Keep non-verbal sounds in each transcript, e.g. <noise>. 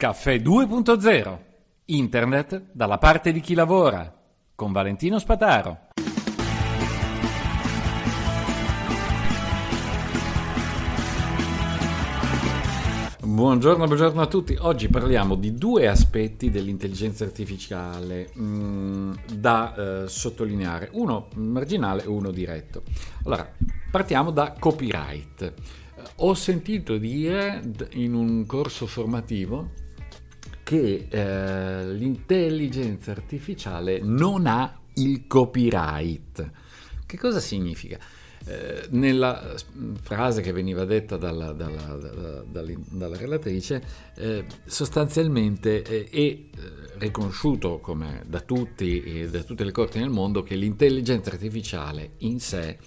Caffè 2.0 Internet dalla parte di chi lavora con Valentino Spataro. Buongiorno, buongiorno a tutti. Oggi parliamo di due aspetti dell'intelligenza artificiale mh, mm, da eh, sottolineare, uno marginale e uno diretto. Allora, partiamo da copyright. Ho sentito dire in un corso formativo che eh, l'intelligenza artificiale non ha il copyright. Che cosa significa? Eh, nella frase che veniva detta dalla, dalla, dalla, dalla relatrice, eh, sostanzialmente eh, è riconosciuto come da tutti, da tutte le corti nel mondo che l'intelligenza artificiale in sé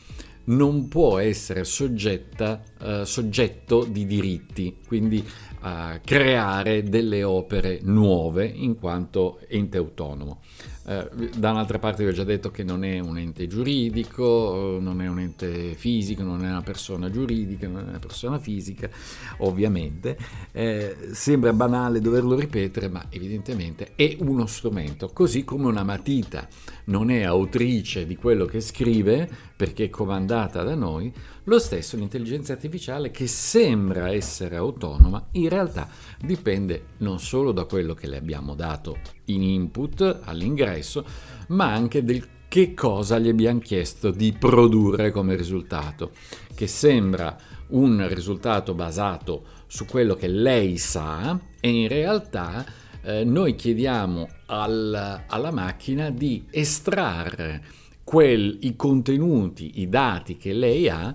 non può essere soggetta, eh, soggetto di diritti, quindi a creare delle opere nuove in quanto ente autonomo. Eh, da un'altra parte vi ho già detto che non è un ente giuridico, non è un ente fisico, non è una persona giuridica, non è una persona fisica, ovviamente. Eh, sembra banale doverlo ripetere, ma evidentemente è uno strumento, così come una matita non è autrice di quello che scrive perché è comandata da noi, lo stesso l'intelligenza artificiale che sembra essere autonoma, in realtà dipende non solo da quello che le abbiamo dato in input all'ingresso, ma anche del che cosa gli abbiamo chiesto di produrre come risultato, che sembra un risultato basato su quello che lei sa e in realtà eh, noi chiediamo al, alla macchina di estrarre quel, i contenuti, i dati che lei ha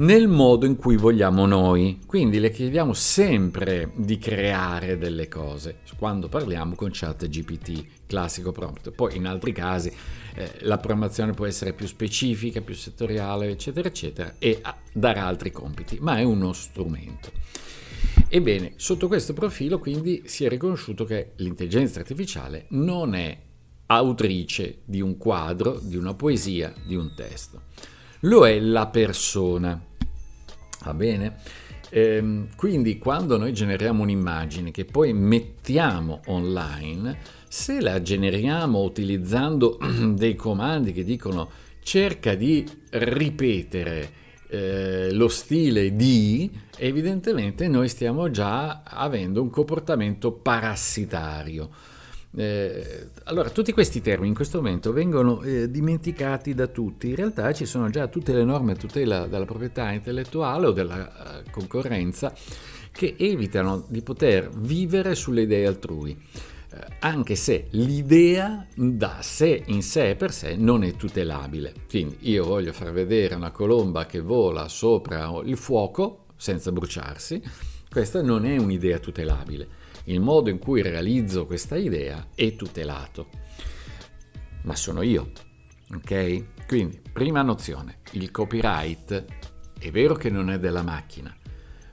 nel modo in cui vogliamo noi. Quindi le chiediamo sempre di creare delle cose quando parliamo con chat GPT, classico prompt. Poi in altri casi eh, la programmazione può essere più specifica, più settoriale, eccetera, eccetera, e dare altri compiti, ma è uno strumento. Ebbene, sotto questo profilo quindi si è riconosciuto che l'intelligenza artificiale non è autrice di un quadro, di una poesia, di un testo lo è la persona. Va bene? Ehm, quindi quando noi generiamo un'immagine che poi mettiamo online, se la generiamo utilizzando <clears throat> dei comandi che dicono cerca di ripetere eh, lo stile di, evidentemente noi stiamo già avendo un comportamento parassitario. Eh, allora, tutti questi termini in questo momento vengono eh, dimenticati da tutti. In realtà ci sono già tutte le norme a tutela della proprietà intellettuale o della uh, concorrenza che evitano di poter vivere sulle idee altrui, eh, anche se l'idea da sé in sé per sé non è tutelabile. Quindi io voglio far vedere una colomba che vola sopra il fuoco senza bruciarsi, questa non è un'idea tutelabile il modo in cui realizzo questa idea è tutelato. Ma sono io, ok? Quindi, prima nozione, il copyright è vero che non è della macchina,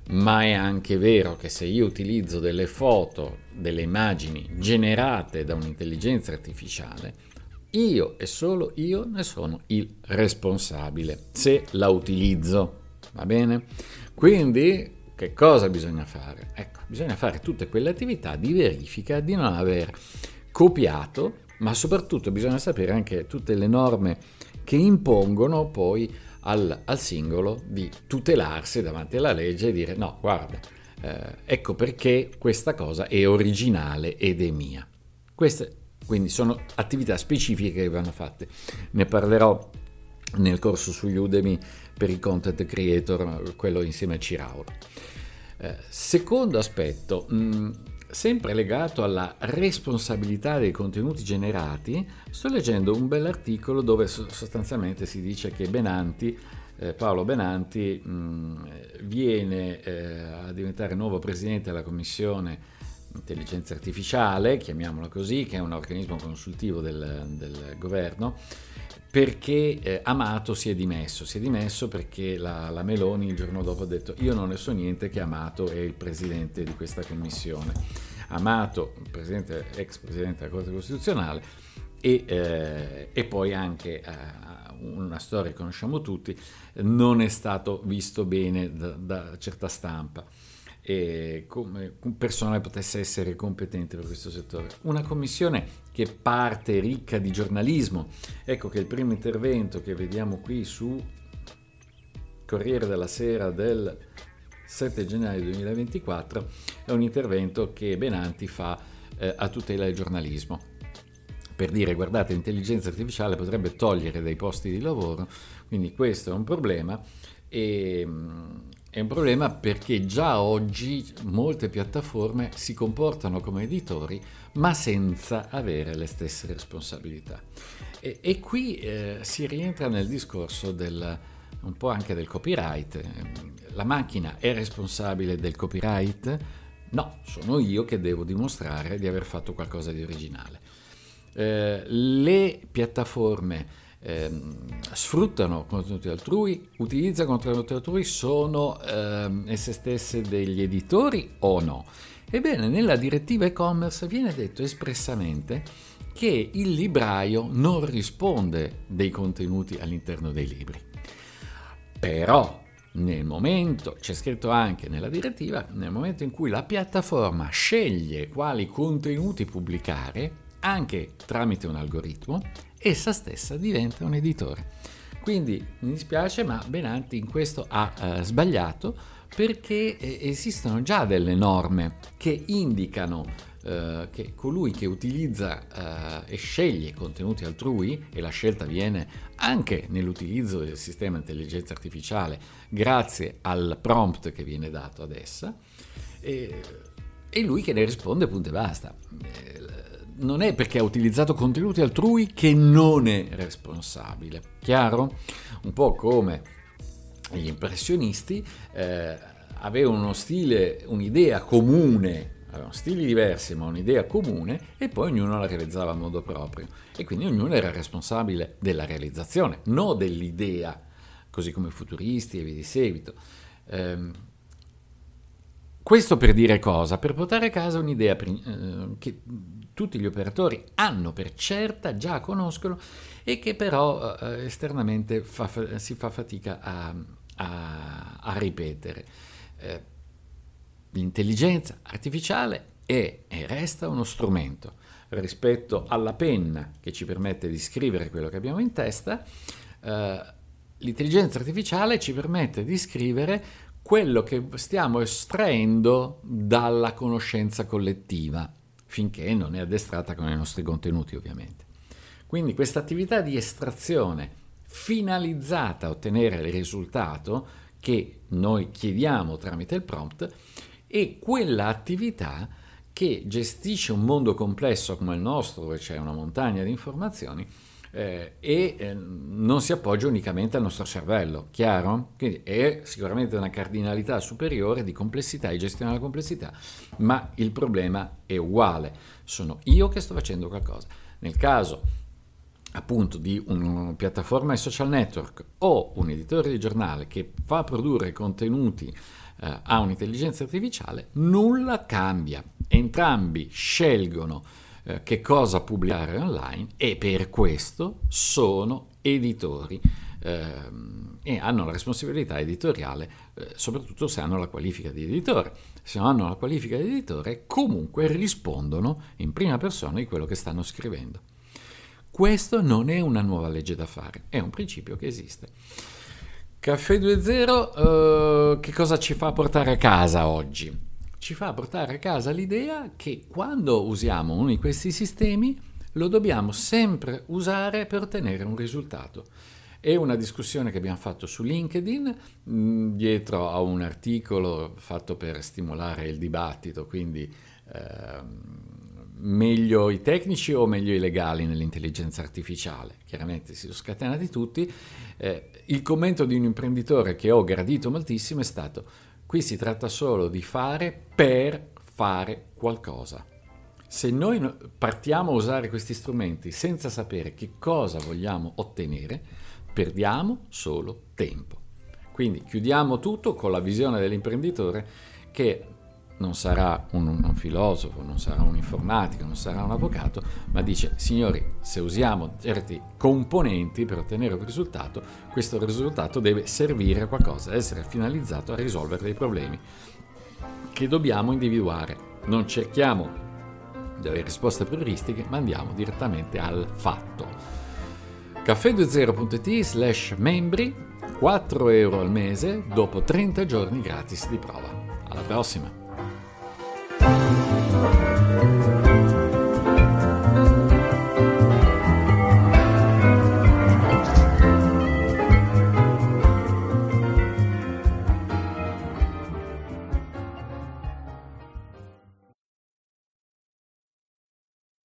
ma è anche vero che se io utilizzo delle foto, delle immagini generate da un'intelligenza artificiale, io e solo io ne sono il responsabile se la utilizzo. Va bene? Quindi che cosa bisogna fare? Ecco, bisogna fare tutte quelle attività di verifica di non aver copiato, ma soprattutto bisogna sapere anche tutte le norme che impongono poi al, al singolo di tutelarsi davanti alla legge e dire no, guarda, eh, ecco perché questa cosa è originale ed è mia. Queste quindi sono attività specifiche che vanno fatte. Ne parlerò nel corso su Udemy per i content creator, quello insieme a Cirauro. Eh, secondo aspetto, mm, sempre legato alla responsabilità dei contenuti generati, sto leggendo un bell'articolo dove sostanzialmente si dice che Benanti, eh, Paolo Benanti, mm, viene eh, a diventare nuovo presidente della commissione intelligenza artificiale, chiamiamola così, che è un organismo consultivo del, del governo, perché eh, Amato si è dimesso. Si è dimesso perché la, la, Meloni il giorno dopo ha detto io non ne so niente che Amato è il presidente di questa commissione. Amato, presidente, ex presidente della Corte Costituzionale e, eh, e poi anche eh, una storia che conosciamo tutti, non è stato visto bene da, da certa stampa. E come un personale potesse essere competente per questo settore. Una commissione che parte ricca di giornalismo. Ecco che il primo intervento che vediamo qui su Corriere della Sera del 7 gennaio 2024 è un intervento che Benanti fa eh, a tutela del giornalismo. Per dire, guardate, l'intelligenza artificiale potrebbe togliere dei posti di lavoro, quindi questo è un problema e, mm, è un problema perché già oggi molte piattaforme si comportano come editori ma senza avere le stesse responsabilità. E, e qui eh, si rientra nel discorso del, un po' anche del copyright. La macchina è responsabile del copyright? No, sono io che devo dimostrare di aver fatto qualcosa di originale. Eh, le piattaforme eh, sfruttano contenuti altrui, utilizzano contenuti altrui, sono eh, esse stesse degli editori o no? Ebbene, nella direttiva e-commerce viene detto espressamente che il libraio non risponde dei contenuti all'interno dei libri. Però nel momento, c'è scritto anche nella direttiva, nel momento in cui la piattaforma sceglie quali contenuti pubblicare, anche tramite un algoritmo, essa stessa diventa un editore. Quindi mi dispiace, ma Benanti in questo ha eh, sbagliato perché eh, esistono già delle norme che indicano eh, che colui che utilizza eh, e sceglie contenuti altrui, e la scelta avviene anche nell'utilizzo del sistema intelligenza artificiale grazie al prompt che viene dato ad essa, è lui che ne risponde, punto e basta. Non è perché ha utilizzato contenuti altrui che non è responsabile. Chiaro? Un po' come gli impressionisti eh, avevano uno stile, un'idea comune avevano stili diversi ma un'idea comune e poi ognuno la realizzava a modo proprio e quindi ognuno era responsabile della realizzazione, non dell'idea, così come i futuristi e via di seguito. Eh, questo per dire cosa? Per portare a casa un'idea eh, che tutti gli operatori hanno per certa, già conoscono e che però eh, esternamente fa, si fa fatica a, a, a ripetere. Eh, l'intelligenza artificiale è e resta uno strumento rispetto alla penna che ci permette di scrivere quello che abbiamo in testa. Eh, l'intelligenza artificiale ci permette di scrivere quello che stiamo estraendo dalla conoscenza collettiva, finché non è addestrata con i nostri contenuti ovviamente. Quindi questa attività di estrazione finalizzata a ottenere il risultato che noi chiediamo tramite il prompt è quella attività che gestisce un mondo complesso come il nostro, dove c'è una montagna di informazioni, eh, e eh, non si appoggia unicamente al nostro cervello, chiaro? Quindi è sicuramente una cardinalità superiore di complessità e gestione della complessità, ma il problema è uguale, sono io che sto facendo qualcosa. Nel caso appunto di una piattaforma e social network o un editore di giornale che fa produrre contenuti eh, a un'intelligenza artificiale, nulla cambia. Entrambi scelgono eh, che cosa pubblicare online e per questo sono editori eh, e hanno la responsabilità editoriale, eh, soprattutto se hanno la qualifica di editore. Se non hanno la qualifica di editore, comunque rispondono in prima persona di quello che stanno scrivendo. Questo non è una nuova legge da fare, è un principio che esiste. Caffè 2.0, uh, che cosa ci fa portare a casa oggi? Ci fa portare a casa l'idea che quando usiamo uno di questi sistemi lo dobbiamo sempre usare per ottenere un risultato. È una discussione che abbiamo fatto su LinkedIn, mh, dietro a un articolo fatto per stimolare il dibattito, quindi eh, meglio i tecnici o meglio i legali nell'intelligenza artificiale. Chiaramente si sono scatenati tutti. Eh, il commento di un imprenditore che ho gradito moltissimo è stato Qui si tratta solo di fare per fare qualcosa. Se noi partiamo a usare questi strumenti senza sapere che cosa vogliamo ottenere, perdiamo solo tempo. Quindi chiudiamo tutto con la visione dell'imprenditore che non sarà un, un, filosofo, non sarà un informatico, non sarà un avvocato, ma dice, signori, se usiamo certi componenti per ottenere un risultato, questo risultato deve servire a qualcosa, essere finalizzato a risolvere dei problemi che dobbiamo individuare. Non cerchiamo delle risposte prioristiche, ma andiamo direttamente al fatto. caffè20.it slash membri, 4 euro al mese, dopo 30 giorni gratis di prova. Alla prossima!